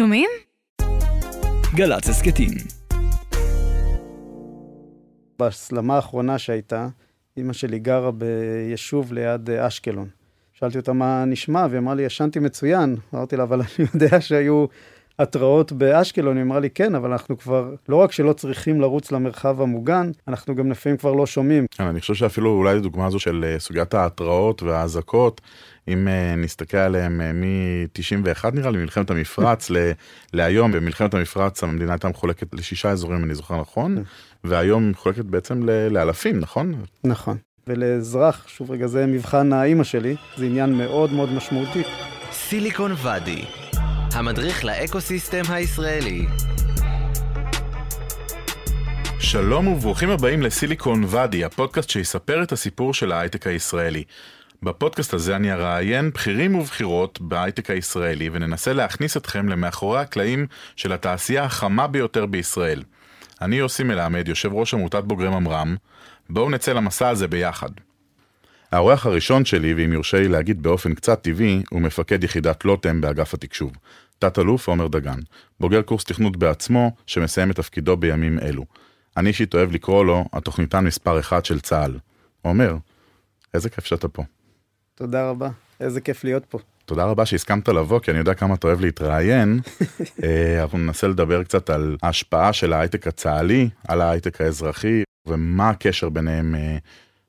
שומעים? גל"צ הסכתים. בהסלמה האחרונה שהייתה, אימא שלי גרה ביישוב ליד אה, אשקלון. שאלתי אותה מה נשמע, והיא אמרה לי, ישנתי מצוין. אמרתי לה, אבל אני יודע שהיו התראות באשקלון. היא אמרה לי, כן, אבל אנחנו כבר, לא רק שלא צריכים לרוץ למרחב המוגן, אנחנו גם לפעמים כבר לא שומעים. אני חושב שאפילו אולי הדוגמה הזו של אה, סוגיית ההתראות והאזעקות, אם uh, נסתכל עליהם uh, מ-91 נראה לי, מלחמת המפרץ ל- להיום, במלחמת המפרץ המדינה הייתה מחולקת לשישה אזורים, אני זוכר נכון, והיום היא מחולקת בעצם ל- לאלפים, נכון? נכון. ולאזרח, שוב רגע, זה מבחן האימא שלי, זה עניין מאוד מאוד משמעותי. סיליקון ואדי, המדריך לאקוסיסטם הישראלי. שלום וברוכים הבאים לסיליקון ואדי, הפודקאסט שיספר את הסיפור של ההייטק הישראלי. בפודקאסט הזה אני אראיין בכירים ובכירות בהייטק הישראלי וננסה להכניס אתכם למאחורי הקלעים של התעשייה החמה ביותר בישראל. אני יוסי מלמד, יושב ראש עמותת בוגרי ממר"ם, בואו נצא למסע הזה ביחד. האורח הראשון שלי, ואם יורשה לי להגיד באופן קצת טבעי, הוא מפקד יחידת לוטם באגף התקשוב. תת-אלוף עומר דגן, בוגר קורס תכנות בעצמו, שמסיים את תפקידו בימים אלו. אני אישית אוהב לקרוא לו התוכניתן מספר אחד של צה"ל. עומר, איזה כיף שאתה פה. תודה רבה, איזה כיף להיות פה. תודה רבה שהסכמת לבוא, כי אני יודע כמה אתה אוהב להתראיין. אה, אנחנו ננסה לדבר קצת על ההשפעה של ההייטק הצה"לי, על ההייטק האזרחי, ומה הקשר ביניהם אה,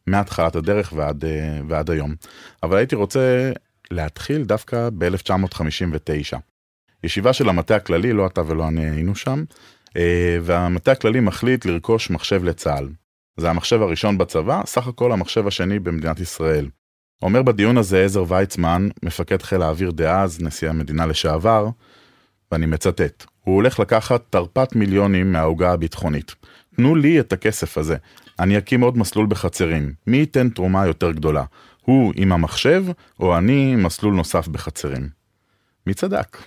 מהתחלת הדרך ועד, אה, ועד היום. אבל הייתי רוצה להתחיל דווקא ב-1959. ישיבה של המטה הכללי, לא אתה ולא אני היינו שם, והמטה הכללי מחליט לרכוש מחשב לצה"ל. זה המחשב הראשון בצבא, סך הכל המחשב השני במדינת ישראל. אומר בדיון הזה עזר ויצמן, מפקד חיל האוויר דאז, נשיא המדינה לשעבר, ואני מצטט, הוא הולך לקחת תרפ"ט מיליונים מהעוגה הביטחונית. תנו לי את הכסף הזה, אני אקים עוד מסלול בחצרים. מי ייתן תרומה יותר גדולה? הוא עם המחשב, או אני מסלול נוסף בחצרים? מי צדק?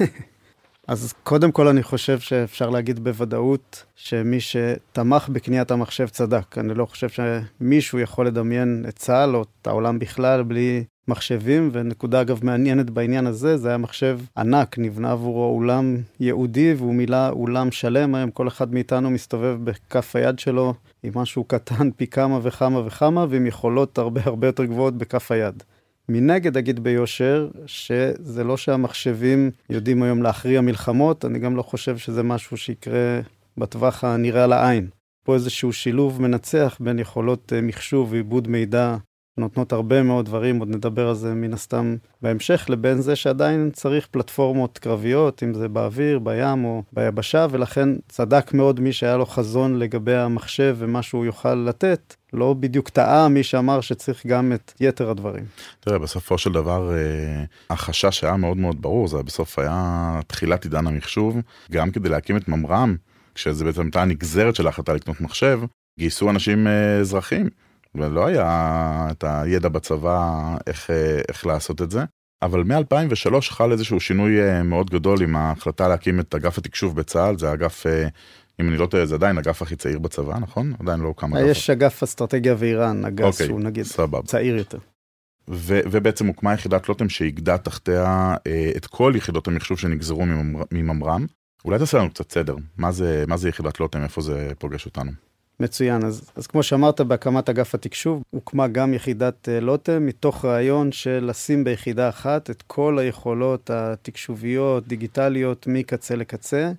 אז קודם כל אני חושב שאפשר להגיד בוודאות שמי שתמך בקניית המחשב צדק. אני לא חושב שמישהו יכול לדמיין את צה"ל או את העולם בכלל בלי מחשבים, ונקודה אגב מעניינת בעניין הזה, זה היה מחשב ענק, נבנה עבורו אולם ייעודי והוא מילא אולם שלם, היום כל אחד מאיתנו מסתובב בכף היד שלו עם משהו קטן פי כמה וכמה וכמה, ועם יכולות הרבה הרבה יותר גבוהות בכף היד. מנגד אגיד ביושר, שזה לא שהמחשבים יודעים היום להכריע מלחמות, אני גם לא חושב שזה משהו שיקרה בטווח הנראה לעין. פה איזשהו שילוב מנצח בין יכולות אה, מחשוב ועיבוד מידע נותנות הרבה מאוד דברים, עוד נדבר על זה מן הסתם בהמשך, לבין זה שעדיין צריך פלטפורמות קרביות, אם זה באוויר, בים או ביבשה, ולכן צדק מאוד מי שהיה לו חזון לגבי המחשב ומה שהוא יוכל לתת, לא בדיוק טעה מי שאמר שצריך גם את יתר הדברים. תראה, בסופו של דבר, אה, החשש היה מאוד מאוד ברור, זה בסוף היה תחילת עידן המחשוב, גם כדי להקים את ממר"ם, כשזה בעצם הייתה הנגזרת של ההחלטה לקנות מחשב, גייסו אנשים אה, אזרחים. ולא היה את הידע בצבא איך, איך לעשות את זה. אבל מ-2003 חל איזשהו שינוי אה, מאוד גדול עם ההחלטה להקים את אגף התקשוב בצה"ל, זה אגף, אה, אם אני לא טועה, זה עדיין אגף הכי צעיר בצבא, נכון? עדיין לא הוקם אגף. יש אגף אסטרטגיה ואיראן, אגף okay, שהוא נגיד סבב. צעיר יותר. ו- ובעצם הוקמה יחידת לוטם שאיגדה תחתיה אה, את כל יחידות המחשוב שנגזרו מממר"ם. אולי תעשה לנו קצת סדר, מה זה, מה זה יחידת לוטם, איפה זה פוגש אותנו? מצוין. אז, אז כמו שאמרת, בהקמת אגף התקשוב הוקמה גם יחידת uh, לוטם, מתוך רעיון של לשים ביחידה אחת את כל היכולות התקשוביות, דיגיטליות, מקצה לקצה,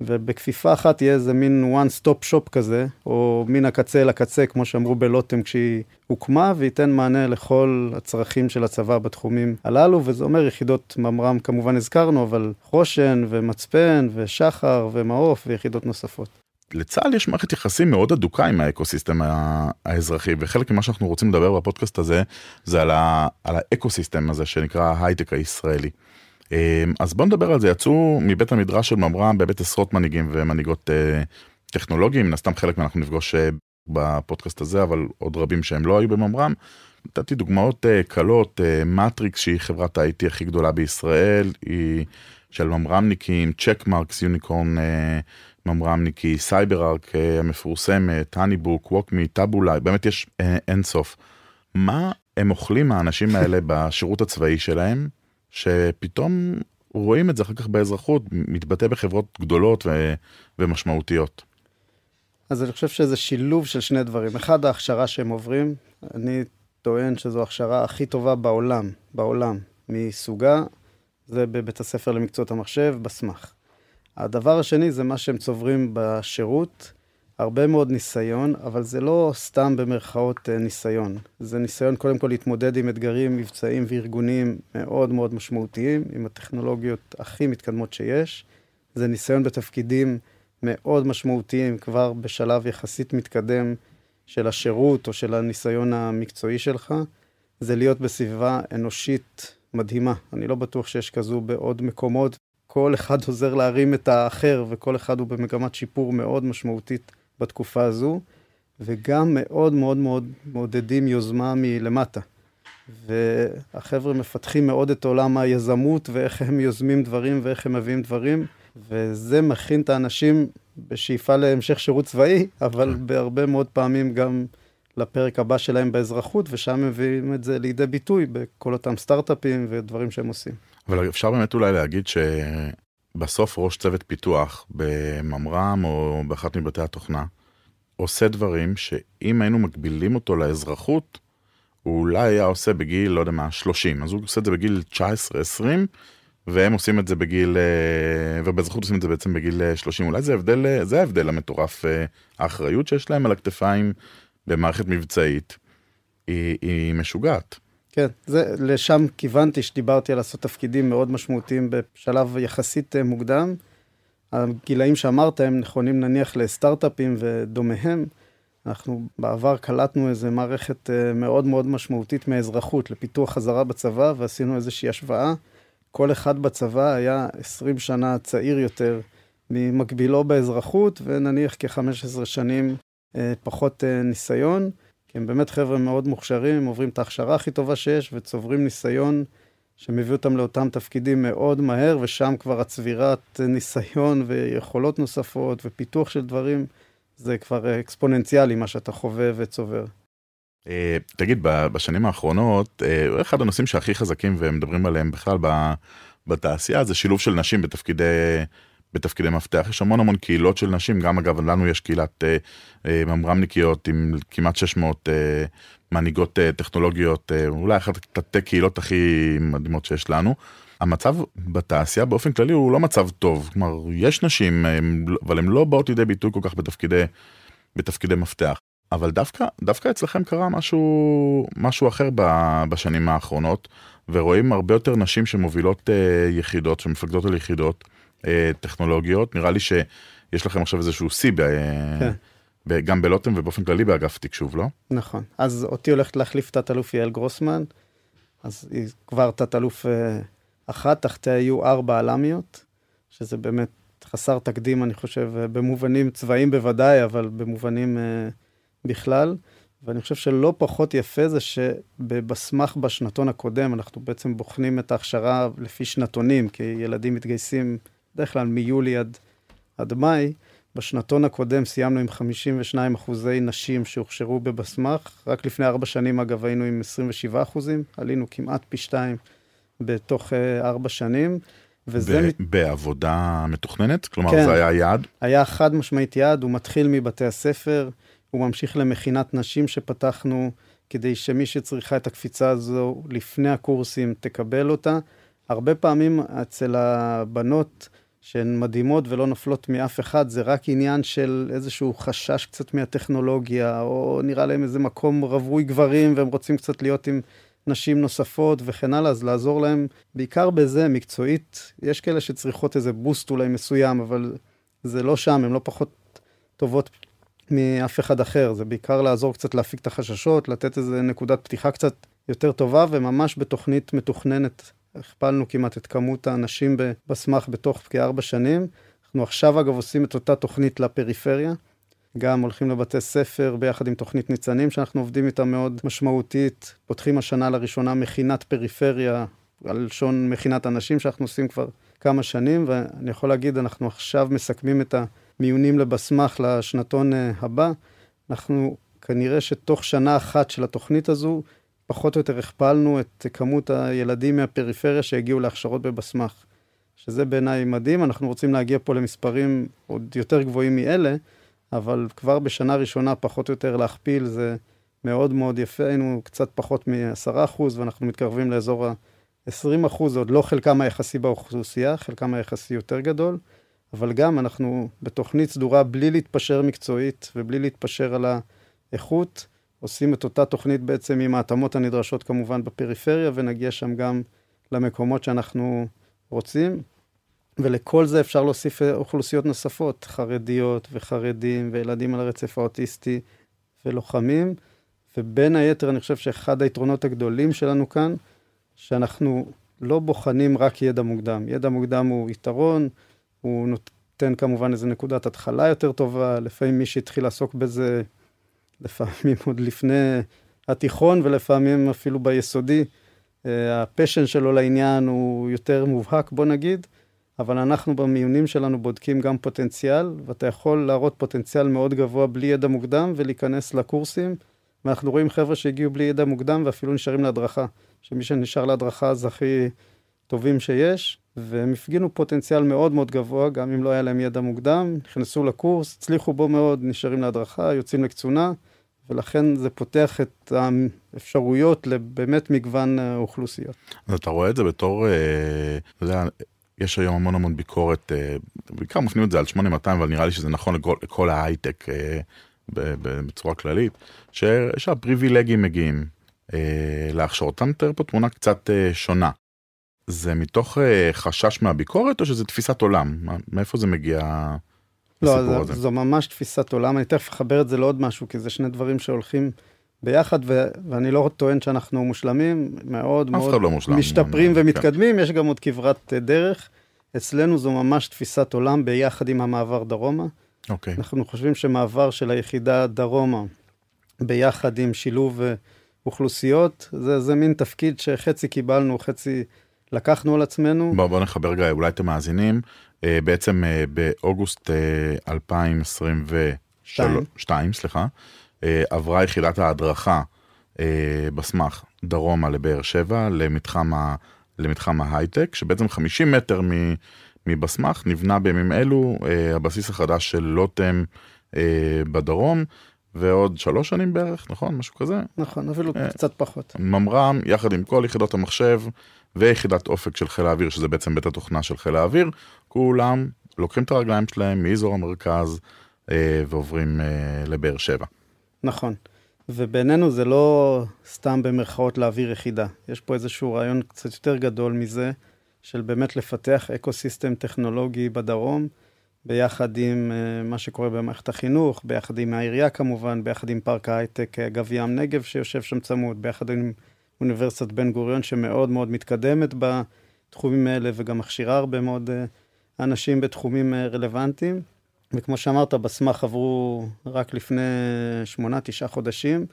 ובכפיפה אחת יהיה איזה מין one stop shop כזה, או מן הקצה אל הקצה, כמו שאמרו בלוטם כשהיא הוקמה, וייתן מענה לכל הצרכים של הצבא בתחומים הללו, וזה אומר יחידות ממר"ם כמובן הזכרנו, אבל חושן ומצפן ושחר ומעוף ויחידות נוספות. לצה"ל יש מערכת יחסים מאוד אדוקה עם האקוסיסטם האזרחי וחלק ממה שאנחנו רוצים לדבר בפודקאסט הזה זה על, ה, על האקוסיסטם הזה שנקרא ההייטק הישראלי. אמ, אז בוא נדבר על זה יצאו מבית המדרש של ממר"ם באמת עשרות מנהיגים ומנהיגות אה, טכנולוגיים מן הסתם חלק אנחנו נפגוש אה, בפודקאסט הזה אבל עוד רבים שהם לא היו בממר"ם. נתתי דוגמאות אה, קלות מטריקס שהיא חברת ה-IT הכי גדולה בישראל היא של ממר"מניקים צ'קמרקס unicorn ממר"מניקי, סייבר ארק אה, המפורסמת, הניבוק, ווקמי, טאבולה, באמת יש אה, אין סוף. מה הם אוכלים האנשים האלה בשירות הצבאי שלהם, שפתאום רואים את זה אחר כך באזרחות, מתבטא בחברות גדולות ו... ומשמעותיות. אז אני חושב שזה שילוב של שני דברים. אחד, ההכשרה שהם עוברים. אני טוען שזו ההכשרה הכי טובה בעולם, בעולם, מסוגה, זה בבית הספר למקצועות המחשב, בסמך. הדבר השני זה מה שהם צוברים בשירות, הרבה מאוד ניסיון, אבל זה לא סתם במרכאות אה, ניסיון. זה ניסיון קודם כל להתמודד עם אתגרים מבצעיים וארגוניים מאוד מאוד משמעותיים, עם הטכנולוגיות הכי מתקדמות שיש. זה ניסיון בתפקידים מאוד משמעותיים כבר בשלב יחסית מתקדם של השירות או של הניסיון המקצועי שלך. זה להיות בסביבה אנושית מדהימה. אני לא בטוח שיש כזו בעוד מקומות. כל אחד עוזר להרים את האחר, וכל אחד הוא במגמת שיפור מאוד משמעותית בתקופה הזו, וגם מאוד מאוד מאוד מעודדים יוזמה מלמטה. והחבר'ה מפתחים מאוד את עולם היזמות, ואיך הם יוזמים דברים ואיך הם מביאים דברים, וזה מכין את האנשים בשאיפה להמשך שירות צבאי, אבל כן. בהרבה מאוד פעמים גם לפרק הבא שלהם באזרחות, ושם מביאים את זה לידי ביטוי בכל אותם סטארט-אפים ודברים שהם עושים. אבל אפשר באמת אולי להגיד שבסוף ראש צוות פיתוח בממר"ם או באחת מבתי התוכנה, עושה דברים שאם היינו מגבילים אותו לאזרחות, הוא אולי היה עושה בגיל, לא יודע מה, 30. אז הוא עושה את זה בגיל 19-20, והם עושים את זה בגיל, אה, ובאזרחות עושים את זה בעצם בגיל 30. אולי זה ההבדל, זה ההבדל המטורף, אה, האחריות שיש להם על הכתפיים במערכת מבצעית, היא, היא משוגעת. כן, זה, לשם כיוונתי שדיברתי על לעשות תפקידים מאוד משמעותיים בשלב יחסית אה, מוקדם. הגילאים שאמרת הם נכונים נניח לסטארט-אפים ודומיהם. אנחנו בעבר קלטנו איזה מערכת אה, מאוד מאוד משמעותית מאזרחות לפיתוח חזרה בצבא ועשינו איזושהי השוואה. כל אחד בצבא היה 20 שנה צעיר יותר ממקבילו באזרחות ונניח כ-15 שנים אה, פחות ניסיון. כי הם באמת חבר'ה מאוד מוכשרים, עוברים את ההכשרה הכי טובה שיש וצוברים ניסיון שמביא אותם לאותם תפקידים מאוד מהר, ושם כבר הצבירת ניסיון ויכולות נוספות ופיתוח של דברים, זה כבר אקספוננציאלי מה שאתה חווה וצובר. אה, תגיד, בשנים האחרונות, אה, אחד הנושאים שהכי חזקים ומדברים עליהם בכלל בתעשייה זה שילוב של נשים בתפקידי בתפקידי מפתח. יש המון המון קהילות של נשים, גם אגב לנו יש קהילת אה, אה, ממר"מניקיות עם כמעט 600 אה, מנהיגות טכנולוגיות, אולי אחת התתי קהילות הכי מדהימות שיש לנו. המצב בתעשייה באופן כללי הוא לא מצב טוב, כלומר יש נשים, הם, אבל הן לא באות לידי ביטוי כל כך בתפקידי, בתפקידי מפתח. אבל דווקא, דווקא אצלכם קרה משהו, משהו אחר בשנים האחרונות, ורואים הרבה יותר נשים שמובילות יחידות, שמפקדות על יחידות. אה, טכנולוגיות, נראה לי שיש לכם עכשיו איזשהו שיא, כן. גם בלוטם ובאופן כללי באגף תקשוב, לא? נכון. אז אותי הולכת להחליף תת-אלוף יעל גרוסמן, אז היא כבר תת-אלוף אה, אחת, תחתיה יהיו ארבע אלמיות, שזה באמת חסר תקדים, אני חושב, אה, במובנים צבאיים בוודאי, אבל במובנים בכלל. ואני חושב שלא פחות יפה זה שבבסמך בשנתון הקודם, אנחנו בעצם בוחנים את ההכשרה לפי שנתונים, כי ילדים מתגייסים בדרך כלל מיולי עד, עד מאי. בשנתון הקודם סיימנו עם 52 אחוזי נשים שהוכשרו בבסמך. רק לפני ארבע שנים, אגב, היינו עם 27 אחוזים. עלינו כמעט פי שתיים בתוך אה, ארבע שנים. וזה... ב- מת... בעבודה מתוכננת? כלומר, כן, זה היה יעד? היה חד משמעית יעד, הוא מתחיל מבתי הספר, הוא ממשיך למכינת נשים שפתחנו, כדי שמי שצריכה את הקפיצה הזו לפני הקורסים תקבל אותה. הרבה פעמים אצל הבנות, שהן מדהימות ולא נופלות מאף אחד, זה רק עניין של איזשהו חשש קצת מהטכנולוגיה, או נראה להם איזה מקום רווי גברים והם רוצים קצת להיות עם נשים נוספות וכן הלאה, אז לעזור להם, בעיקר בזה, מקצועית, יש כאלה שצריכות איזה בוסט אולי מסוים, אבל זה לא שם, הן לא פחות טובות מאף אחד אחר, זה בעיקר לעזור קצת להפיק את החששות, לתת איזה נקודת פתיחה קצת יותר טובה, וממש בתוכנית מתוכננת הכפלנו כמעט את כמות האנשים בסמך בתוך כארבע שנים. אנחנו עכשיו אגב עושים את אותה תוכנית לפריפריה. גם הולכים לבתי ספר ביחד עם תוכנית ניצנים שאנחנו עובדים איתה מאוד משמעותית. פותחים השנה לראשונה מכינת פריפריה, על לשון מכינת אנשים שאנחנו עושים כבר כמה שנים, ואני יכול להגיד, אנחנו עכשיו מסכמים את המיונים לבסמך לשנתון אה, הבא. אנחנו כנראה שתוך שנה אחת של התוכנית הזו, פחות או יותר הכפלנו את כמות הילדים מהפריפריה שהגיעו להכשרות בבסמך. שזה בעיניי מדהים. אנחנו רוצים להגיע פה למספרים עוד יותר גבוהים מאלה, אבל כבר בשנה ראשונה פחות או יותר להכפיל זה מאוד מאוד יפה. היינו קצת פחות מ-10% ואנחנו מתקרבים לאזור ה-20%, זה עוד לא חלקם היחסי באוכלוסייה, חלקם היחסי יותר גדול, אבל גם אנחנו בתוכנית סדורה בלי להתפשר מקצועית ובלי להתפשר על האיכות. עושים את אותה תוכנית בעצם עם ההתאמות הנדרשות כמובן בפריפריה, ונגיע שם גם למקומות שאנחנו רוצים. ולכל זה אפשר להוסיף אוכלוסיות נוספות, חרדיות וחרדים וילדים על הרצף האוטיסטי ולוחמים. ובין היתר, אני חושב שאחד היתרונות הגדולים שלנו כאן, שאנחנו לא בוחנים רק ידע מוקדם. ידע מוקדם הוא יתרון, הוא נותן כמובן איזו נקודת התחלה יותר טובה, לפעמים מי שהתחיל לעסוק בזה לפעמים עוד לפני התיכון ולפעמים אפילו ביסודי. אה, הפשן שלו לעניין הוא יותר מובהק, בוא נגיד, אבל אנחנו במיונים שלנו בודקים גם פוטנציאל, ואתה יכול להראות פוטנציאל מאוד גבוה בלי ידע מוקדם ולהיכנס לקורסים, ואנחנו רואים חבר'ה שהגיעו בלי ידע מוקדם ואפילו נשארים להדרכה, שמי שנשאר להדרכה זה הכי טובים שיש, והם הפגינו פוטנציאל מאוד מאוד גבוה, גם אם לא היה להם ידע מוקדם, נכנסו לקורס, הצליחו בו מאוד, נשארים להדרכה, יוצאים לקצונה. ולכן זה פותח את האפשרויות לבאמת מגוון אה, אוכלוסיות. אז אתה רואה את זה בתור, אה, אתה יודע, יש היום המון המון ביקורת, אה, בעיקר מפנים את זה על 8200, אבל נראה לי שזה נכון לכל, לכל ההייטק בצורה כללית, שהפריבילגים מגיעים להכשרות. אתה מתאר פה תמונה קצת שונה. זה מתוך חשש מהביקורת או שזה תפיסת עולם? מאיפה זה מגיע? לא, זו, זו ממש תפיסת עולם, אני תכף אחבר את זה לעוד משהו, כי זה שני דברים שהולכים ביחד, ו- ואני לא טוען שאנחנו מושלמים, מאוד מאוד לא מושלם, משתפרים ומתקדמים, כן. יש גם עוד כברת דרך. אצלנו זו ממש תפיסת עולם ביחד עם המעבר דרומה. אוקיי. אנחנו חושבים שמעבר של היחידה דרומה ביחד עם שילוב אה, אוכלוסיות, זה, זה מין תפקיד שחצי קיבלנו, חצי לקחנו על עצמנו. בוא, בוא נחבר רגע אולי אתם מאזינים. אה, בעצם אה, באוגוסט 2022, אה, סליחה, עברה יחידת ההדרכה בסמך דרומה לבאר שבע למתחם, ה, למתחם ההייטק, שבעצם 50 מטר מבסמך נבנה בימים אלו הבסיס החדש של לוטם בדרום. ועוד שלוש שנים בערך, נכון? משהו כזה? נכון, אפילו קצת פחות. ממר"ם, יחד עם כל יחידות המחשב, ויחידת אופק של חיל האוויר, שזה בעצם בית התוכנה של חיל האוויר, כולם לוקחים את הרגליים שלהם מאזור המרכז אה, ועוברים אה, לבאר שבע. נכון. ובינינו זה לא סתם במרכאות להעביר יחידה. יש פה איזשהו רעיון קצת יותר גדול מזה, של באמת לפתח ecosystem טכנולוגי בדרום, ביחד עם uh, מה שקורה במערכת החינוך, ביחד עם העירייה כמובן, ביחד עם פארק ההייטק uh, גב ים נגב שיושב שם צמוד, ביחד עם אוניברסיטת בן גוריון שמאוד מאוד מתקדמת בתחומים האלה וגם מכשירה הרבה מאוד uh, אנשים בתחומים רלוונטיים. וכמו שאמרת, בסמ"ח עברו רק לפני שמונה, תשעה חודשים,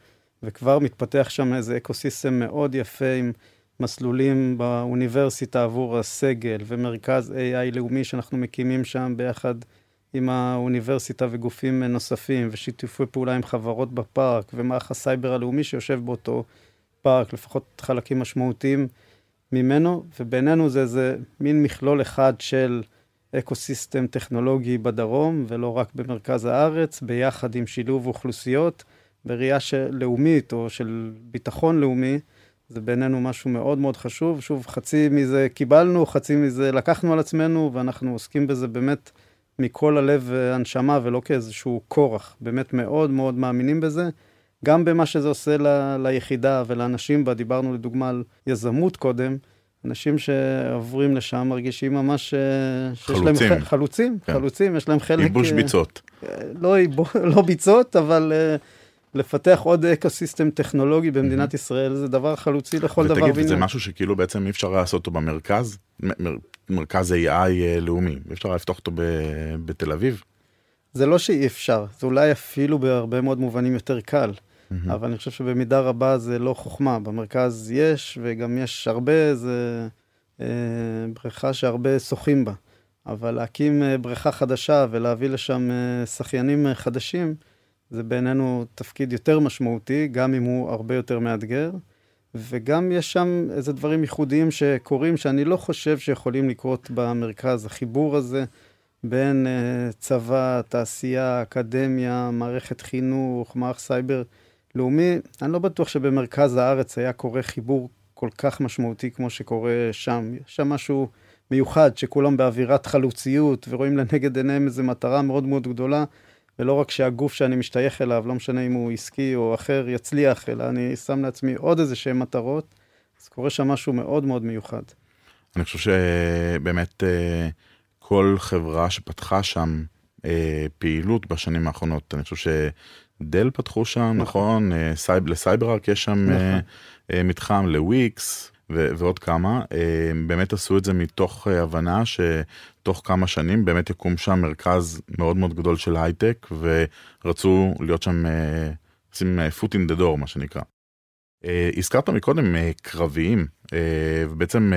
וכבר מתפתח שם איזה ecosystem מאוד יפה עם מסלולים באוניברסיטה עבור הסגל, ומרכז AI לאומי שאנחנו מקימים שם ביחד עם האוניברסיטה וגופים נוספים, ושיתופי פעולה עם חברות בפארק, ומערך הסייבר הלאומי שיושב באותו פארק, לפחות חלקים משמעותיים ממנו, ובינינו זה איזה מין מכלול אחד של ecosystem טכנולוגי בדרום, ולא רק במרכז הארץ, ביחד עם שילוב אוכלוסיות, בראייה של לאומית או של ביטחון לאומי, זה בינינו משהו מאוד מאוד חשוב. שוב, חצי מזה קיבלנו, חצי מזה לקחנו על עצמנו, ואנחנו עוסקים בזה באמת מכל הלב והנשמה, ולא כאיזשהו כורח. באמת מאוד מאוד מאמינים בזה. גם במה שזה עושה ל, ליחידה ולאנשים בה, דיברנו לדוגמה על יזמות קודם, אנשים שעוברים לשם מרגישים ממש אה, שיש חלוצים. להם חלוצים, כן. חלוצים, יש להם חלק... ייבוש אה, ביצות. לא, לא ביצות, אבל אה, לפתח עוד אקוסיסטם טכנולוגי במדינת mm-hmm. ישראל זה דבר חלוצי לכל ותגיד, דבר. ותגיד, זה משהו שכאילו בעצם אי אפשר לעשות אותו במרכז, מרכז AI לאומי, אי אפשר לפתוח אותו ב- בתל אביב? זה לא שאי אפשר, זה אולי אפילו בהרבה מאוד מובנים יותר קל. Mm-hmm. אבל אני חושב שבמידה רבה זה לא חוכמה. במרכז יש, וגם יש הרבה, זה אה, בריכה שהרבה שוחים בה. אבל להקים אה, בריכה חדשה ולהביא לשם אה, שחיינים אה, חדשים, זה בעינינו תפקיד יותר משמעותי, גם אם הוא הרבה יותר מאתגר. וגם יש שם איזה דברים ייחודיים שקורים, שאני לא חושב שיכולים לקרות במרכז. החיבור הזה בין uh, צבא, תעשייה, אקדמיה, מערכת חינוך, מערך סייבר לאומי, אני לא בטוח שבמרכז הארץ היה קורה חיבור כל כך משמעותי כמו שקורה שם. יש שם משהו מיוחד, שכולם באווירת חלוציות ורואים לנגד עיניהם איזו מטרה מאוד מאוד גדולה. ולא רק שהגוף שאני משתייך אליו, לא משנה אם הוא עסקי או אחר, יצליח, אלא אני שם לעצמי עוד איזה שהן מטרות, אז קורה שם משהו מאוד מאוד מיוחד. אני חושב שבאמת אה, כל חברה שפתחה שם אה, פעילות בשנים האחרונות, אני חושב שדל פתחו שם, נכון, נכון? אה, סייב, לסייברארק יש שם נכון. מתחם, לוויקס. ו- ועוד כמה, באמת עשו את זה מתוך הבנה שתוך כמה שנים באמת יקום שם מרכז מאוד מאוד גדול של הייטק, ורצו להיות שם, לשים foot in the door מה שנקרא. הזכרת מקודם קרביים, ובעצם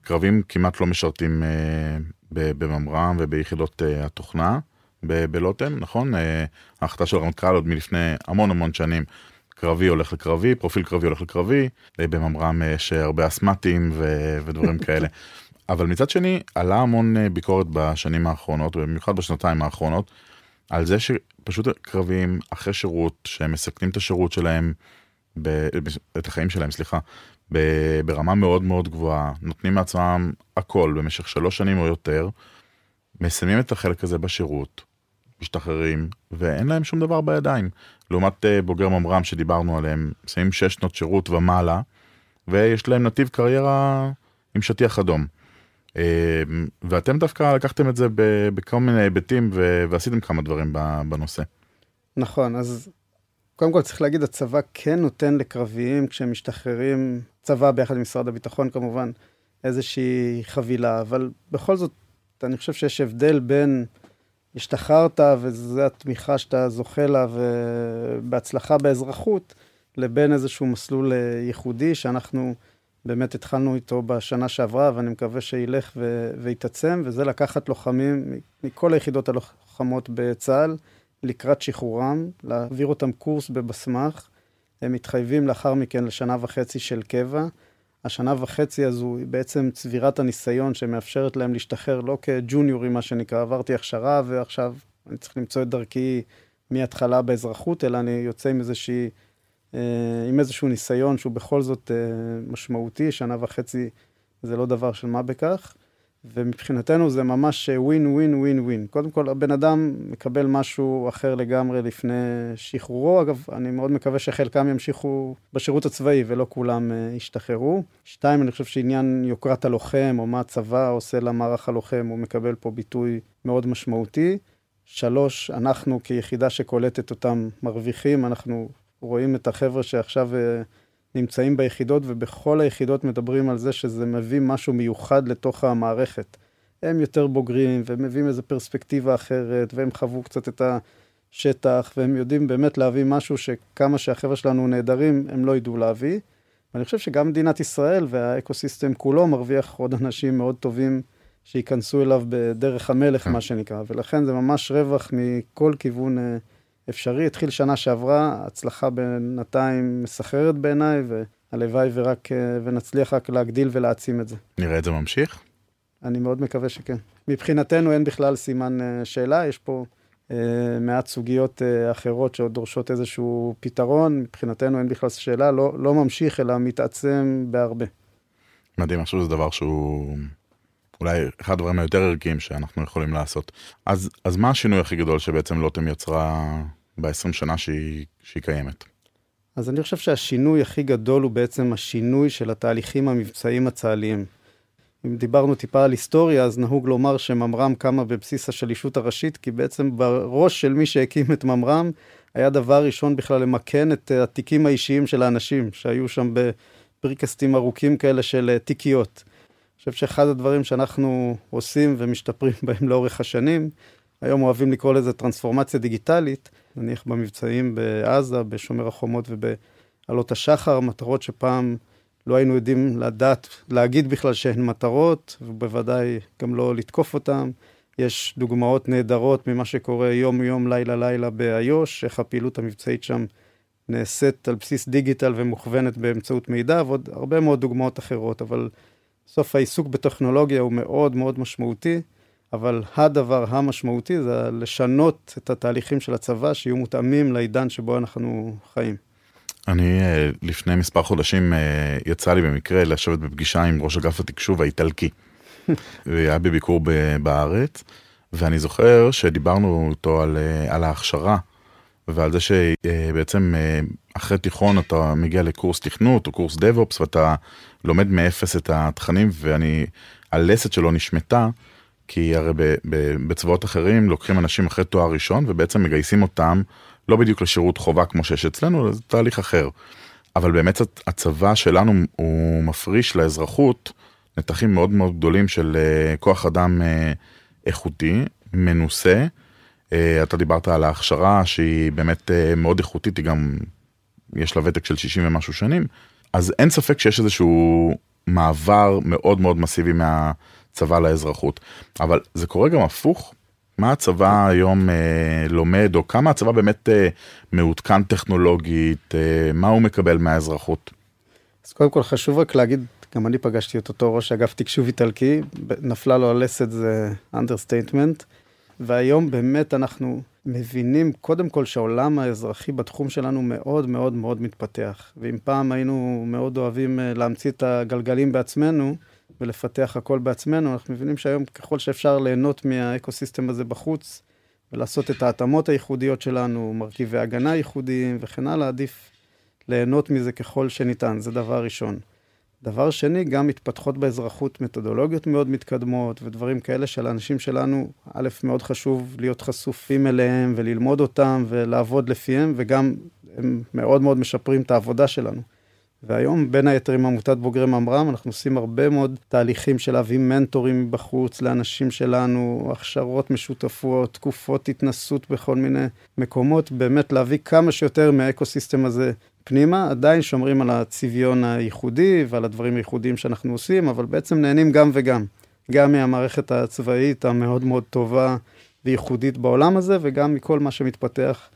קרבים כמעט לא משרתים בממר"ם וביחידות התוכנה בלוטם, נכון? ההחלטה של רמטכ"ל עוד מלפני המון המון שנים קרבי הולך לקרבי, פרופיל קרבי הולך לקרבי, בממר"ם יש הרבה אסמטים ו- ודברים כאלה. אבל מצד שני, עלה המון אה, ביקורת בשנים האחרונות, במיוחד בשנתיים האחרונות, על זה שפשוט קרבים אחרי שירות, שהם מסכנים את השירות שלהם, ב- את החיים שלהם, סליחה, ב- ברמה מאוד מאוד גבוהה, נותנים מעצמם הכל במשך שלוש שנים או יותר, מסיימים את החלק הזה בשירות, משתחררים, ואין להם שום דבר בידיים. לעומת אה, בוגר ממר"ם שדיברנו עליהם, מסיימים שש שנות שירות ומעלה, ויש להם נתיב קריירה עם שטיח אדום. אה, ואתם דווקא לקחתם את זה בכל מיני היבטים ועשיתם כמה דברים בנושא. נכון, אז קודם כל צריך להגיד, הצבא כן נותן לקרביים כשהם משתחררים, צבא ביחד עם משרד הביטחון כמובן, איזושהי חבילה, אבל בכל זאת, אני חושב שיש הבדל בין השתחררת וזו התמיכה שאתה זוכה לה ובהצלחה באזרחות, לבין איזשהו מסלול אה, ייחודי שאנחנו באמת התחלנו איתו בשנה שעברה, ואני מקווה שילך ו- ויתעצם, וזה לקחת לוחמים מכל היחידות הלוחמות בצה"ל לקראת שחרורם, להעביר אותם קורס בבסמ"ח. הם מתחייבים לאחר מכן לשנה וחצי של קבע. השנה וחצי הזו היא בעצם צבירת הניסיון שמאפשרת להם להשתחרר לא כג'וניורים, מה שנקרא, עברתי הכשרה ועכשיו אני צריך למצוא את דרכי מההתחלה באזרחות, אלא אני יוצא עם איזושהי, אה, עם איזשהו ניסיון שהוא בכל זאת אה, משמעותי, שנה וחצי זה לא דבר של מה בכך. ומבחינתנו זה ממש ווין ווין ווין ווין. קודם כל, הבן אדם מקבל משהו אחר לגמרי לפני שחרורו. אגב, אני מאוד מקווה שחלקם ימשיכו בשירות הצבאי ולא כולם uh, ישתחררו. שתיים, אני חושב שעניין יוקרת הלוחם, או מה הצבא עושה למערך הלוחם, הוא מקבל פה ביטוי מאוד משמעותי. שלוש, אנחנו כיחידה שקולטת אותם מרוויחים, אנחנו רואים את החבר'ה שעכשיו... Uh, נמצאים ביחידות, ובכל היחידות מדברים על זה שזה מביא משהו מיוחד לתוך המערכת. הם יותר בוגרים, והם מביאים איזו פרספקטיבה אחרת, והם חוו קצת את השטח, והם יודעים באמת להביא משהו שכמה שהחבר'ה שלנו נהדרים, הם לא ידעו להביא. ואני חושב שגם מדינת ישראל והאקוסיסטם כולו מרוויח עוד אנשים מאוד טובים שייכנסו אליו בדרך המלך, כן. מה שנקרא, ולכן זה ממש רווח מכל כיוון. אפשרי. התחיל שנה שעברה, הצלחה בינתיים מסחררת בעיניי, והלוואי ורק, אה, ונצליח רק להגדיל ולהעצים את זה. נראה את זה ממשיך? אני מאוד מקווה שכן. מבחינתנו אין בכלל סימן אה, שאלה, יש פה אה, מעט סוגיות אה, אחרות שעוד דורשות איזשהו פתרון. מבחינתנו אין בכלל שאלה, לא, לא ממשיך, אלא מתעצם בהרבה. מדהים, אני חושב שזה דבר שהוא אולי אחד הדברים היותר ערכיים שאנחנו יכולים לעשות. אז, אז מה השינוי הכי גדול שבעצם לוטם יצרה ב-20 שנה שהיא, שהיא קיימת? אז אני חושב שהשינוי הכי גדול הוא בעצם השינוי של התהליכים המבצעיים הצה"ליים. אם דיברנו טיפה על היסטוריה, אז נהוג לומר שממר"ם קמה בבסיס השלישות הראשית, כי בעצם בראש של מי שהקים את ממר"ם, היה דבר ראשון בכלל למכן את התיקים האישיים של האנשים, שהיו שם בפריקסטים ארוכים כאלה של תיקיות. חושב שאחד הדברים שאנחנו עושים ומשתפרים בהם לאורך השנים, היום אוהבים לקרוא לזה טרנספורמציה דיגיטלית, נניח במבצעים בעזה, בשומר החומות ובעלות השחר, מטרות שפעם לא היינו יודעים לדעת, להגיד בכלל שהן מטרות, ובוודאי גם לא לתקוף אותן. יש דוגמאות נהדרות ממה שקורה יום-יום, לילה-לילה באיו"ש, איך הפעילות המבצעית שם נעשית על בסיס דיגיטל ומוכוונת באמצעות מידע, ועוד הרבה מאוד דוגמאות אחרות, אבל בסוף העיסוק בטכנולוגיה הוא מאוד מאוד משמעותי, אבל הדבר המשמעותי זה לשנות את התהליכים של הצבא, שיהיו מותאמים לעידן שבו אנחנו חיים. אני אה, לפני מספר חודשים אה, יצא לי במקרה לשבת בפגישה עם ראש אגף התקשוב האיטלקי. והיה בביקור בארץ, ואני זוכר שדיברנו איתו על, אה, על ההכשרה ועל זה שבעצם אחרי תיכון אתה מגיע לקורס תכנות או קורס דב-אופס ואתה לומד מאפס את התכנים ואני, הלסת שלו נשמטה. כי הרי בצבאות אחרים לוקחים אנשים אחרי תואר ראשון ובעצם מגייסים אותם לא בדיוק לשירות חובה כמו שיש אצלנו, זה תהליך אחר. אבל באמת הצבא שלנו הוא מפריש לאזרחות נתחים מאוד מאוד גדולים של אה, כוח אדם אה, איכותי, מנוסה. אה, אתה דיברת על ההכשרה שהיא באמת מאוד איכותית, היא גם, יש לה ותק של 60 ומשהו שנים. אז אין ספק שיש איזשהו מעבר מאוד מאוד מסיבי מהצבא לאזרחות. אבל זה קורה גם הפוך. מה הצבא היום אה, לומד, או כמה הצבא באמת אה, מעודכן טכנולוגית, אה, מה הוא מקבל מהאזרחות? אז קודם כל חשוב רק להגיד, גם אני פגשתי את אותו ראש אגף תקשוב איטלקי, נפלה לו הלסת זה understatement, והיום באמת אנחנו מבינים קודם כל שהעולם האזרחי בתחום שלנו מאוד מאוד מאוד מתפתח. ואם פעם היינו מאוד אוהבים אה, להמציא את הגלגלים בעצמנו, ולפתח הכל בעצמנו, אנחנו מבינים שהיום ככל שאפשר ליהנות מהאקוסיסטם הזה בחוץ, ולעשות את ההתאמות הייחודיות שלנו, מרכיבי הגנה ייחודיים וכן הלאה, עדיף ליהנות מזה ככל שניתן, זה דבר ראשון. דבר שני, גם מתפתחות באזרחות מתודולוגיות מאוד מתקדמות ודברים כאלה שלאנשים שלנו, א', מאוד חשוב להיות חשופים אליהם וללמוד אותם ולעבוד לפיהם, וגם הם מאוד מאוד משפרים את העבודה שלנו. והיום, בין היתר עם עמותת בוגרי ממר"ם, אנחנו עושים הרבה מאוד תהליכים של להביא מנטורים בחוץ לאנשים שלנו, הכשרות משותפות, תקופות התנסות בכל מיני מקומות, באמת להביא כמה שיותר מהאקוסיסטם הזה פנימה, עדיין שומרים על הצביון הייחודי ועל הדברים הייחודיים שאנחנו עושים, אבל בעצם נהנים גם וגם. גם מהמערכת הצבאית המאוד מאוד טובה וייחודית בעולם הזה, וגם מכל מה שמתפתח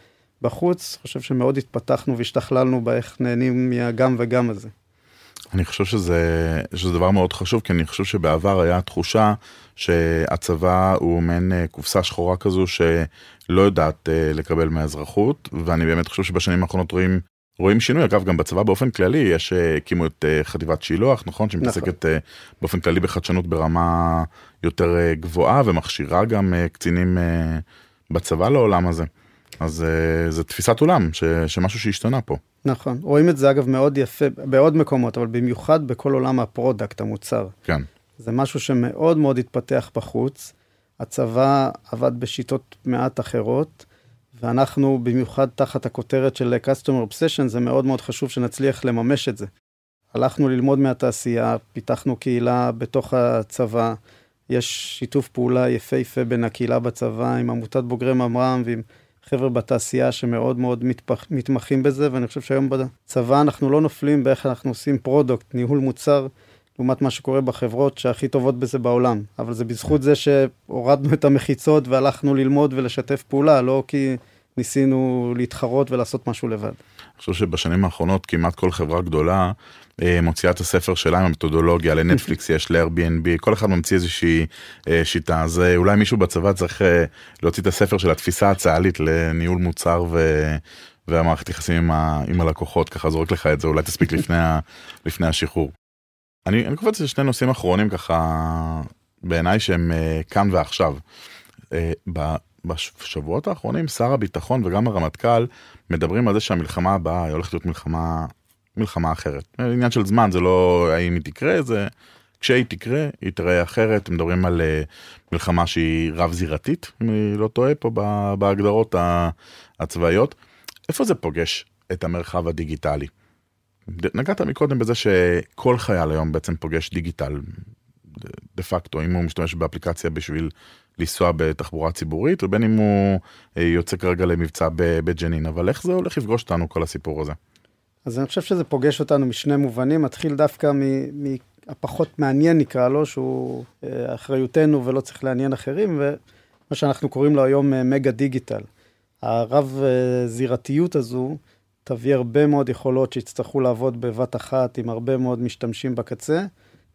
בחוץ, חושב שמאוד התפתחנו והשתכללנו באיך נהנים מהגם וגם הזה. אני חושב שזה, שזה דבר מאוד חשוב, כי אני חושב שבעבר היה תחושה שהצבא הוא מעין אה, קופסה שחורה כזו שלא יודעת אה, לקבל מהאזרחות, ואני באמת חושב שבשנים האחרונות רואים, רואים שינוי. אגב, גם בצבא באופן כללי, יש, אה, הקימו את חטיבת שילוח, נכון? שמתעסקת נכון. באופן כללי בחדשנות ברמה יותר גבוהה, ומכשירה גם קצינים בצבא לעולם הזה. אז זה תפיסת עולם, ש, שמשהו שהשתנה פה. נכון, רואים את זה אגב מאוד יפה בעוד מקומות, אבל במיוחד בכל עולם ה product, המוצר. כן. זה משהו שמאוד מאוד התפתח בחוץ. הצבא עבד בשיטות מעט אחרות, ואנחנו במיוחד תחת הכותרת של Customer Obsession, זה מאוד מאוד חשוב שנצליח לממש את זה. הלכנו ללמוד מהתעשייה, פיתחנו קהילה בתוך הצבא, יש שיתוף פעולה יפהפה בין הקהילה בצבא עם עמותת בוגרי ממר"ם ועם חבר'ה בתעשייה שמאוד מאוד מתפח, מתמחים בזה, ואני חושב שהיום בצבא אנחנו לא נופלים באיך אנחנו עושים product, ניהול מוצר, לעומת מה שקורה בחברות שהכי טובות בזה בעולם. אבל זה בזכות זה שהורדנו את המחיצות והלכנו ללמוד ולשתף פעולה, לא כי ניסינו להתחרות ולעשות משהו לבד. אני חושב שבשנים האחרונות כמעט כל חברה גדולה אה, מוציאה את הספר שלה עם המתודולוגיה, לנטפליקס יש, ל-Airbnb, כל אחד ממציא איזושהי אה, שיטה, אז אה, אולי מישהו בצבא צריך להוציא את הספר של התפיסה הצה"לית לניהול מוצר ו... והמערכת יחסים עם, ה... עם הלקוחות, ככה זורק לך את זה, אולי תספיק לפני, ה... לפני השחרור. אני, אני קופץ לשני נושאים אחרונים ככה, בעיניי שהם כאן ועכשיו. בשבועות האחרונים שר הביטחון וגם הרמטכ"ל מדברים על זה שהמלחמה הבאה היא הולכת להיות מלחמה מלחמה אחרת. עניין של זמן, זה לא האם היא תקרה, זה כשהיא תקרה, היא תראה אחרת. מדברים על uh, מלחמה שהיא רב-זירתית, אם אני לא טועה פה בהגדרות הצבאיות. איפה זה פוגש את המרחב הדיגיטלי? נגעת מקודם בזה שכל חייל היום בעצם פוגש דיגיטל דה פקטו, אם הוא משתמש באפליקציה בשביל לנסוע בתחבורה ציבורית, ובין אם הוא אה, יוצא כרגע למבצע בג'נין, אבל איך זה הולך לפגוש אותנו כל הסיפור הזה? אז אני חושב שזה פוגש אותנו משני מובנים, מתחיל דווקא מהפחות מעניין נקרא לו, שהוא אה, אחריותנו ולא צריך לעניין אחרים, ומה שאנחנו קוראים לו היום אה, מגה דיגיטל. הרב זירתיות הזו תביא הרבה מאוד יכולות שיצטרכו לעבוד בבת אחת עם הרבה מאוד משתמשים בקצה,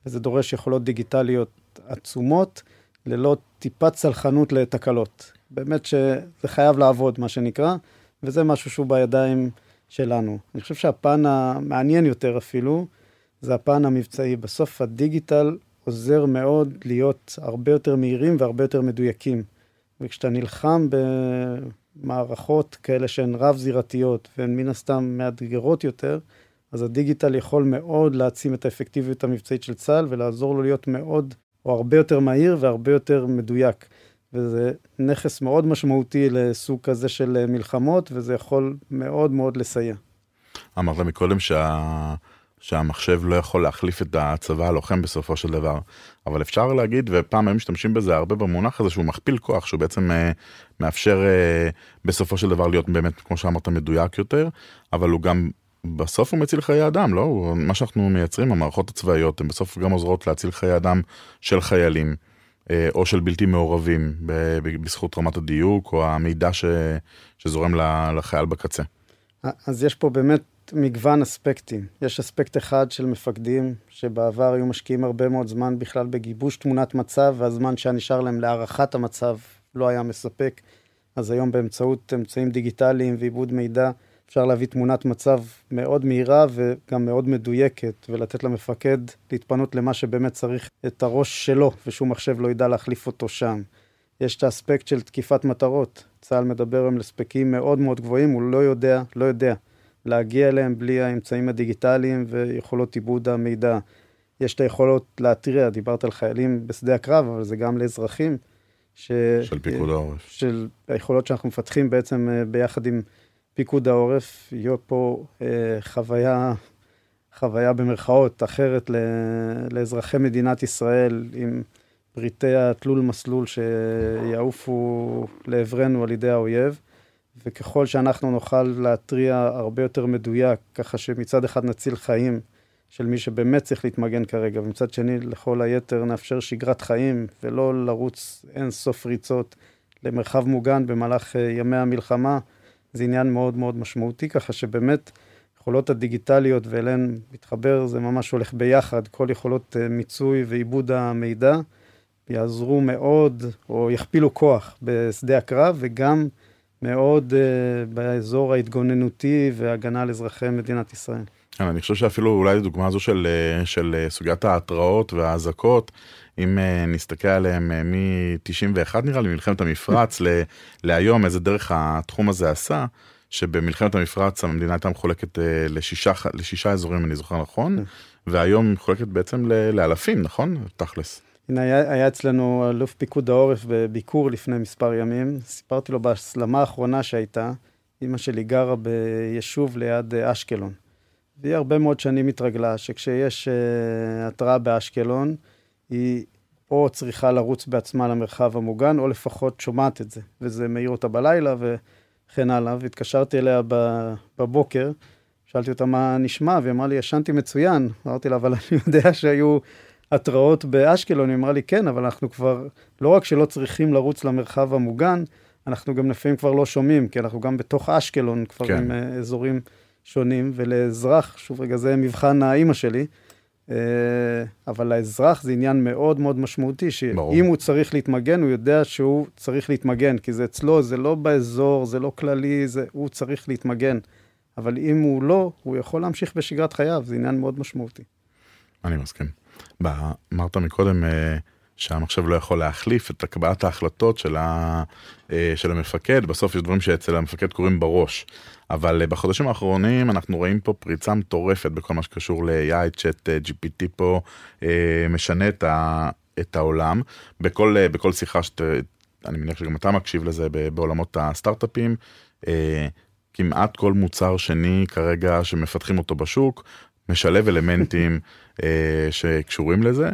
וזה דורש יכולות דיגיטליות עצומות, ללא טיפת סלחנות לתקלות. באמת שזה חייב לעבוד, מה שנקרא, וזה משהו שהוא בידיים שלנו. אני חושב שהפן המעניין יותר אפילו, זה הפן המבצעי. בסוף הדיגיטל עוזר מאוד להיות הרבה יותר מהירים והרבה יותר מדויקים. וכשאתה נלחם במערכות כאלה שהן רב-זירתיות והן מן הסתם מאתגרות יותר, אז הדיגיטל יכול מאוד להעצים את האפקטיביות המבצעית של צה"ל ולעזור לו להיות מאוד, או הרבה יותר מהיר והרבה יותר מדויק. וזה נכס מאוד משמעותי לסוג כזה של מלחמות, וזה יכול מאוד מאוד לסייע. אמרת מקודם שה... שהמחשב לא יכול להחליף את הצבא הלוחם בסופו של דבר. אבל אפשר להגיד, ופעם הם משתמשים בזה הרבה במונח הזה, שהוא מכפיל כוח, שהוא בעצם אה, מאפשר אה, בסופו של דבר להיות באמת, כמו שאמרת, מדויק יותר, אבל הוא גם, בסוף הוא מציל חיי אדם, לא? הוא, מה שאנחנו מייצרים, המערכות הצבאיות, הן בסוף גם עוזרות להציל חיי אדם של חיילים. אה, או של בלתי מעורבים בזכות רמת הדיוק או המידע ש, שזורם לחייל בקצה. אז יש פה באמת מגוון אספקטים. יש אספקט אחד של מפקדים, שבעבר היו משקיעים הרבה מאוד זמן בכלל בגיבוש תמונת מצב, והזמן שהיה נשאר להם להערכת המצב לא היה מספק. אז היום באמצעות אמצעים דיגיטליים ועיבוד מידע, אפשר להביא תמונת מצב מאוד מהירה וגם מאוד מדויקת, ולתת למפקד להתפנות למה שבאמת צריך את הראש שלו, ושום מחשב לא ידע להחליף אותו שם. יש את האספקט של תקיפת מטרות. צה"ל מדבר היום על הספקים מאוד מאוד גבוהים, הוא לא יודע, לא יודע להגיע אליהם בלי האמצעים הדיגיטליים ויכולות עיבוד המידע. יש את היכולות להתריע, דיברת על חיילים בשדה הקרב, אבל זה גם לאזרחים. ש... של פיקוד העורף. של היכולות שאנחנו מפתחים בעצם אה, ביחד עם פיקוד העורף. יהיו פה אה, חוויה, חוויה במרכאות אחרת ל... לאזרחי מדינת ישראל, עם פריטי התלול מסלול שיעופו לעברנו על ידי האויב. וככל שאנחנו נוכל להתריע הרבה יותר מדויק, ככה שמצד אחד נציל חיים של מי שבאמת צריך להתמגן כרגע, ומצד שני לכל היתר נאפשר שגרת חיים, ולא לרוץ אין סוף ריצות למרחב מוגן במהלך אה, ימי המלחמה, זה עניין מאוד מאוד משמעותי, ככה שבאמת יכולות הדיגיטליות ואליהן מתחבר, זה ממש הולך ביחד, כל יכולות אה, מיצוי ועיבוד המידע יעזרו מאוד, או יכפילו כוח בשדה הקרב, וגם מאוד uh, באזור ההתגוננותי והגנה על אזרחי מדינת ישראל. כן, אני חושב שאפילו אולי דוגמה הזו של, אה, של אה, סוגיית ההתראות והאזעקות, אם נסתכל עליהם מ-91 נראה לי, מלחמת המפרץ, ל- להיום, איזה דרך התחום הזה עשה, שבמלחמת המפרץ המדינה הייתה מחולקת לשישה, לשישה אזורים, אני זוכר נכון, כן. והיום מחולקת בעצם לאלפים, נכון? תכלס. הנה, היה, היה אצלנו אלוף פיקוד העורף בביקור לפני מספר ימים. סיפרתי לו בהסלמה האחרונה שהייתה, אימא שלי גרה ביישוב ליד אה, אשקלון. והיא הרבה מאוד שנים התרגלה שכשיש uh, התראה באשקלון, היא או צריכה לרוץ בעצמה למרחב המוגן, או לפחות שומעת את זה, וזה מעיר אותה בלילה וכן הלאה. והתקשרתי אליה בבוקר, שאלתי אותה מה נשמע, והיא אמרה לי, ישנתי מצוין. אמרתי לה, אבל אני יודע שהיו התראות באשקלון, היא אמרה לי, כן, אבל אנחנו כבר, לא רק שלא צריכים לרוץ למרחב המוגן, אנחנו גם לפעמים כבר לא שומעים, כי אנחנו גם בתוך אשקלון כבר כן. עם uh, אזורים שונים, ולאזרח, שוב רגע, זה מבחן האימא שלי, uh, אבל לאזרח זה עניין מאוד מאוד משמעותי, שאם הוא צריך להתמגן, הוא יודע שהוא צריך להתמגן, כי זה אצלו, זה לא באזור, זה לא כללי, זה, הוא צריך להתמגן. אבל אם הוא לא, הוא יכול להמשיך בשגרת חייו, זה עניין מאוד משמעותי. אני מסכים. אמרת מקודם אה, שהמחשב לא יכול להחליף את הקבלת ההחלטות של, ה, אה, של המפקד, בסוף יש דברים שאצל המפקד קורים בראש. אבל אה, בחודשים האחרונים אנחנו רואים פה פריצה מטורפת בכל מה שקשור ל-AI, צ'אט GPT פה משנה את, ה, את העולם. בכל, בכל שיחה שאני מניח שגם אתה מקשיב לזה בעולמות הסטארט-אפים, כמעט כל מוצר שני כרגע שמפתחים אותו בשוק, משלב אלמנטים שקשורים לזה.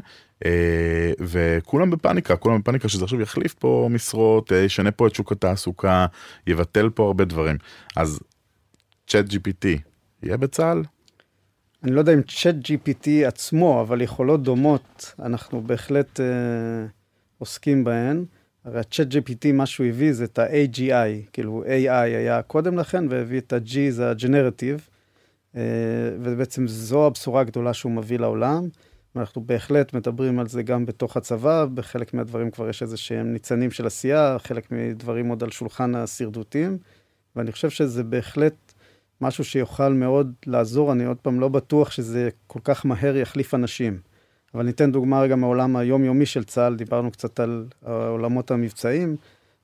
אה, וכולם בפאניקה, כולם בפאניקה שזה עכשיו יחליף פה משרות, אה, ישנה פה את שוק התעסוקה, יבטל פה הרבה דברים. אז צ'אט GPT יהיה בצה"ל? אני לא יודע אם צ'אט GPT עצמו, אבל יכולות דומות, אנחנו בהחלט אה, עוסקים בהן. הרי ה-chat GPT, מה שהוא הביא זה את ה-AGI, כאילו AI היה קודם לכן, והביא את ה-G, זה אה, ובעצם זו הבשורה הגדולה שהוא מביא לעולם. ואנחנו בהחלט מדברים על זה גם בתוך הצבא, בחלק מהדברים כבר יש איזה שהם ניצנים של עשייה, חלק מדברים עוד על שולחן השרדותים, ואני חושב שזה בהחלט משהו שיוכל מאוד לעזור, אני עוד פעם לא בטוח שזה כל כך מהר יחליף אנשים. אבל ניתן דוגמה רגע מעולם היומיומי של צה"ל, דיברנו קצת על העולמות המבצעיים.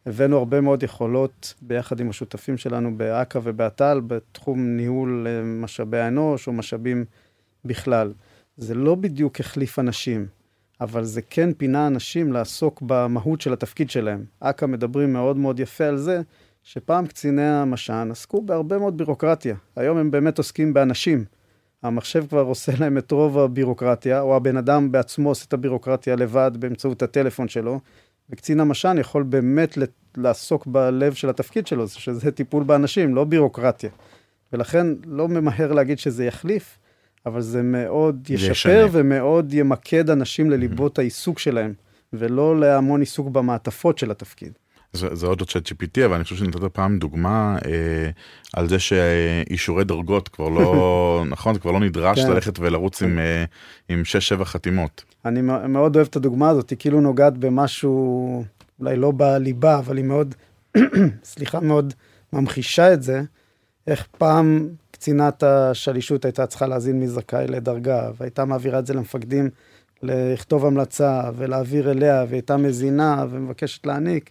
הבאנו הרבה מאוד יכולות ביחד עם השותפים שלנו באכ"א ובאט"ל, בתחום ניהול אה, משאבי האנוש או משאבים בכלל. זה לא בדיוק החליף אנשים, אבל זה כן פינה אנשים לעסוק במהות של התפקיד שלהם. אכ"א מדברים מאוד מאוד יפה על זה, שפעם קציני המש"ן עסקו בהרבה מאוד בירוקרטיה. היום הם באמת עוסקים באנשים. המחשב כבר עושה להם את רוב הבירוקרטיה, או הבן אדם בעצמו עושה את הבירוקרטיה לבד באמצעות הטלפון שלו, וקצין המש"ן יכול באמת לעסוק בלב של התפקיד שלו, שזה טיפול באנשים, לא בירוקרטיה. ולכן לא ממהר להגיד שזה יחליף, אבל זה מאוד ישפר ישנה. ומאוד ימקד אנשים לליבות העיסוק שלהם, ולא להמון עיסוק במעטפות של התפקיד. זה, עוד צ'אט GPT, אבל אני חושב שנתת פעם דוגמה אה, על זה שאישורי דרגות כבר לא, נכון, כבר לא נדרש כן. ללכת ולרוץ עם, אה, עם 6-7 חתימות. אני מאוד אוהב את הדוגמה הזאת, היא כאילו נוגעת במשהו, אולי לא בליבה, אבל היא מאוד, סליחה, מאוד ממחישה את זה, איך פעם קצינת השלישות הייתה צריכה להזין מי זכאי לדרגה, והייתה מעבירה את זה למפקדים לכתוב המלצה ולהעביר אליה, והיא הייתה מזינה ומבקשת להעניק.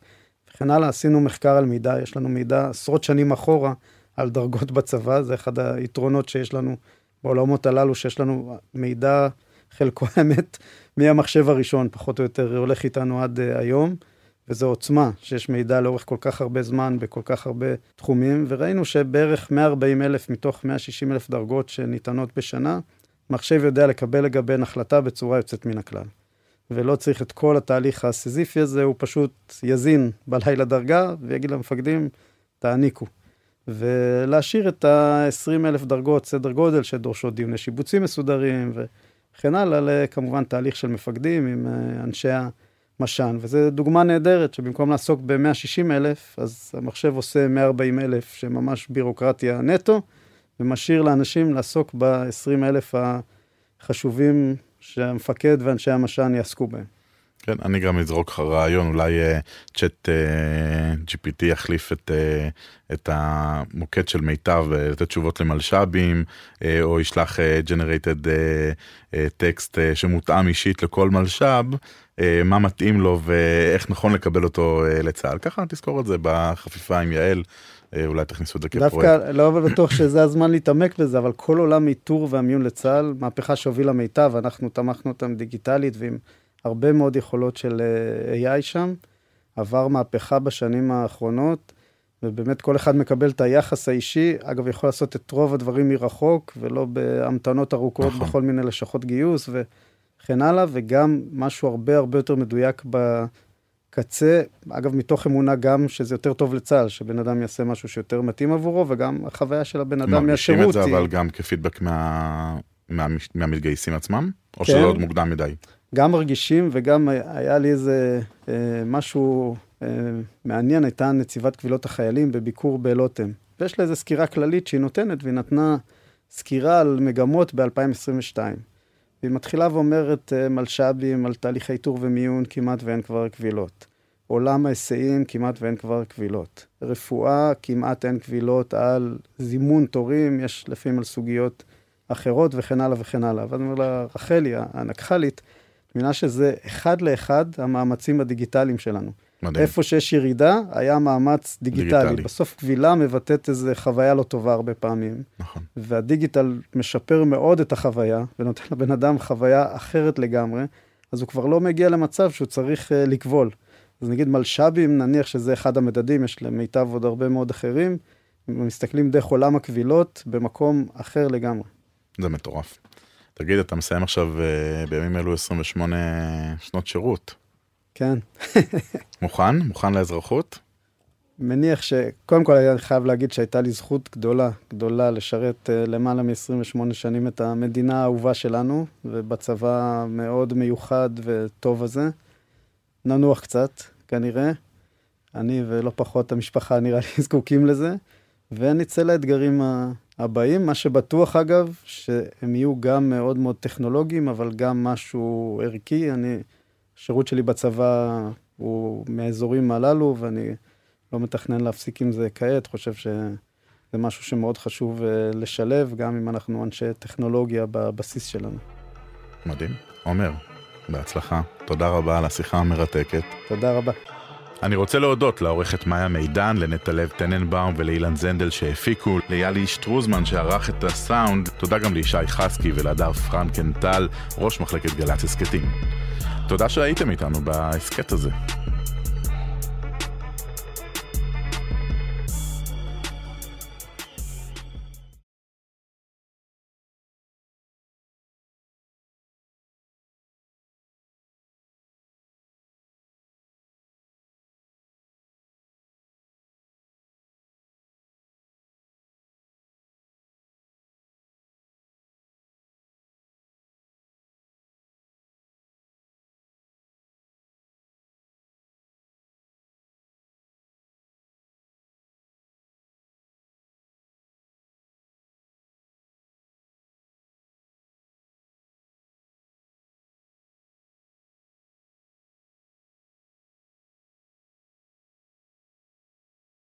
וכן הלאה, עשינו מחקר על מידע, יש לנו מידע עשרות שנים אחורה על דרגות בצבא, זה אחד היתרונות שיש לנו בעולמות הללו, שיש לנו מידע, חלקו האמת, מהמחשב הראשון, פחות או יותר הולך איתנו עד uh, היום, וזו עוצמה שיש מידע לאורך כל כך הרבה זמן בכל כך הרבה תחומים, וראינו שבערך 140 אלף מתוך 160 אלף דרגות שניתנות בשנה, מחשב יודע לקבל לגביהן החלטה בצורה יוצאת מן הכלל. ולא צריך את כל התהליך הסיזיפי הזה, הוא פשוט יזין בלילה דרגה ויגיד למפקדים, תעניקו. ולהשאיר את ה-20 אלף דרגות, סדר גודל, שדורשות דיוני שיבוצים מסודרים וכן הלאה, לכמובן תהליך של מפקדים עם אה, אנשי המש"ן. וזו דוגמה נהדרת, שבמקום לעסוק ב-160 אלף, אז המחשב עושה 140 אלף, שממש בירוקרטיה נטו, ומשאיר לאנשים לעסוק ב-20 אלף החשובים שהמפקד ואנשי המש"ן יעסקו בהם. כן, אני גם אזרוק לך רעיון, אולי צ'אט uh, uh, GPT יחליף את, uh, את המוקד של מיטב לתת תשובות למלש"בים, uh, או ישלח uh, generated uh, uh, טקסט uh, שמותאם אישית לכל מלש"ב, uh, מה מתאים לו ואיך נכון לקבל אותו uh, לצה"ל. ככה תזכור את זה בחפיפה עם יעל. אה, אולי תכניסו את זה כפרויקט. דווקא לא בטוח שזה הזמן להתעמק בזה, אבל כל עולם איתור והמיון לצה"ל, מהפכה שהובילה מיטב, אנחנו תמכנו אותם דיגיטלית ועם הרבה מאוד יכולות של אה, AI שם. עבר מהפכה בשנים האחרונות, ובאמת כל אחד מקבל את היחס האישי. אגב, יכול לעשות את רוב הדברים מרחוק, ולא בהמתנות ארוכות נכון. בכל מיני לשכות גיוס וכן הלאה, וגם משהו הרבה הרבה יותר מדויק ב... קצה, אגב, מתוך אמונה גם שזה יותר טוב לצה"ל, שבן אדם יעשה משהו שיותר מתאים עבורו, וגם החוויה של הבן אדם מהשירות מרגישים את זה, אבל גם כפידבק מה... מה... מהמתגייסים עצמם? או כן. שזה עוד מוקדם מדי? גם מרגישים, וגם היה לי איזה אה, משהו אה, מעניין, הייתה נציבת קבילות החיילים בביקור בלוטם. ויש לה איזו סקירה כללית שהיא נותנת, והיא נתנה סקירה על מגמות ב-2022. והיא מתחילה ואומרת מלש"בים על תהליכי איתור ומיון, כמעט ואין כבר קבילות. עולם ההיסעים, כמעט ואין כבר קבילות. רפואה, כמעט אין קבילות על זימון תורים, יש לפעמים על סוגיות אחרות וכן הלאה וכן הלאה. ואז אני אומר לה, רחלי, הנקח"לית, מבינה שזה אחד לאחד המאמצים הדיגיטליים שלנו. מדהים. איפה שיש ירידה, היה מאמץ דיגיטלי. דיגיטלי. בסוף קבילה מבטאת איזו חוויה לא טובה הרבה פעמים. נכון. והדיגיטל משפר מאוד את החוויה, ונותן לבן אדם חוויה אחרת לגמרי, אז הוא כבר לא מגיע למצב שהוא צריך uh, לקבול. אז נגיד מלש"בים, נניח שזה אחד המדדים, יש למיטב עוד הרבה מאוד אחרים, מסתכלים דרך עולם הקבילות במקום אחר לגמרי. זה מטורף. תגיד, אתה מסיים עכשיו uh, בימים אלו 28 שנות שירות. כן. מוכן? מוכן לאזרחות? מניח ש... קודם כל אני חייב להגיד שהייתה לי זכות גדולה, גדולה לשרת uh, למעלה מ-28 שנים את המדינה האהובה שלנו, ובצבא המאוד מיוחד וטוב הזה. ננוח קצת, כנראה. אני ולא פחות המשפחה נראה לי זקוקים לזה, ונצא לאתגרים הבאים. מה שבטוח אגב, שהם יהיו גם מאוד מאוד טכנולוגיים, אבל גם משהו ערכי. אני, השירות שלי בצבא הוא מהאזורים הללו, ואני לא מתכנן להפסיק עם זה כעת, חושב שזה משהו שמאוד חשוב אה, לשלב, גם אם אנחנו אנשי טכנולוגיה בבסיס שלנו. מדהים. עומר, בהצלחה. תודה רבה על השיחה המרתקת. תודה רבה. אני רוצה להודות לעורכת מאיה מידן, לנטלב טננבאום ולאילן זנדל שהפיקו, ליאלי שטרוזמן שערך את הסאונד, תודה גם לישי חסקי ולהדר פרנקנטל, ראש מחלקת גל"צ הסכתים. תודה שהייתם איתנו בהסכת הזה.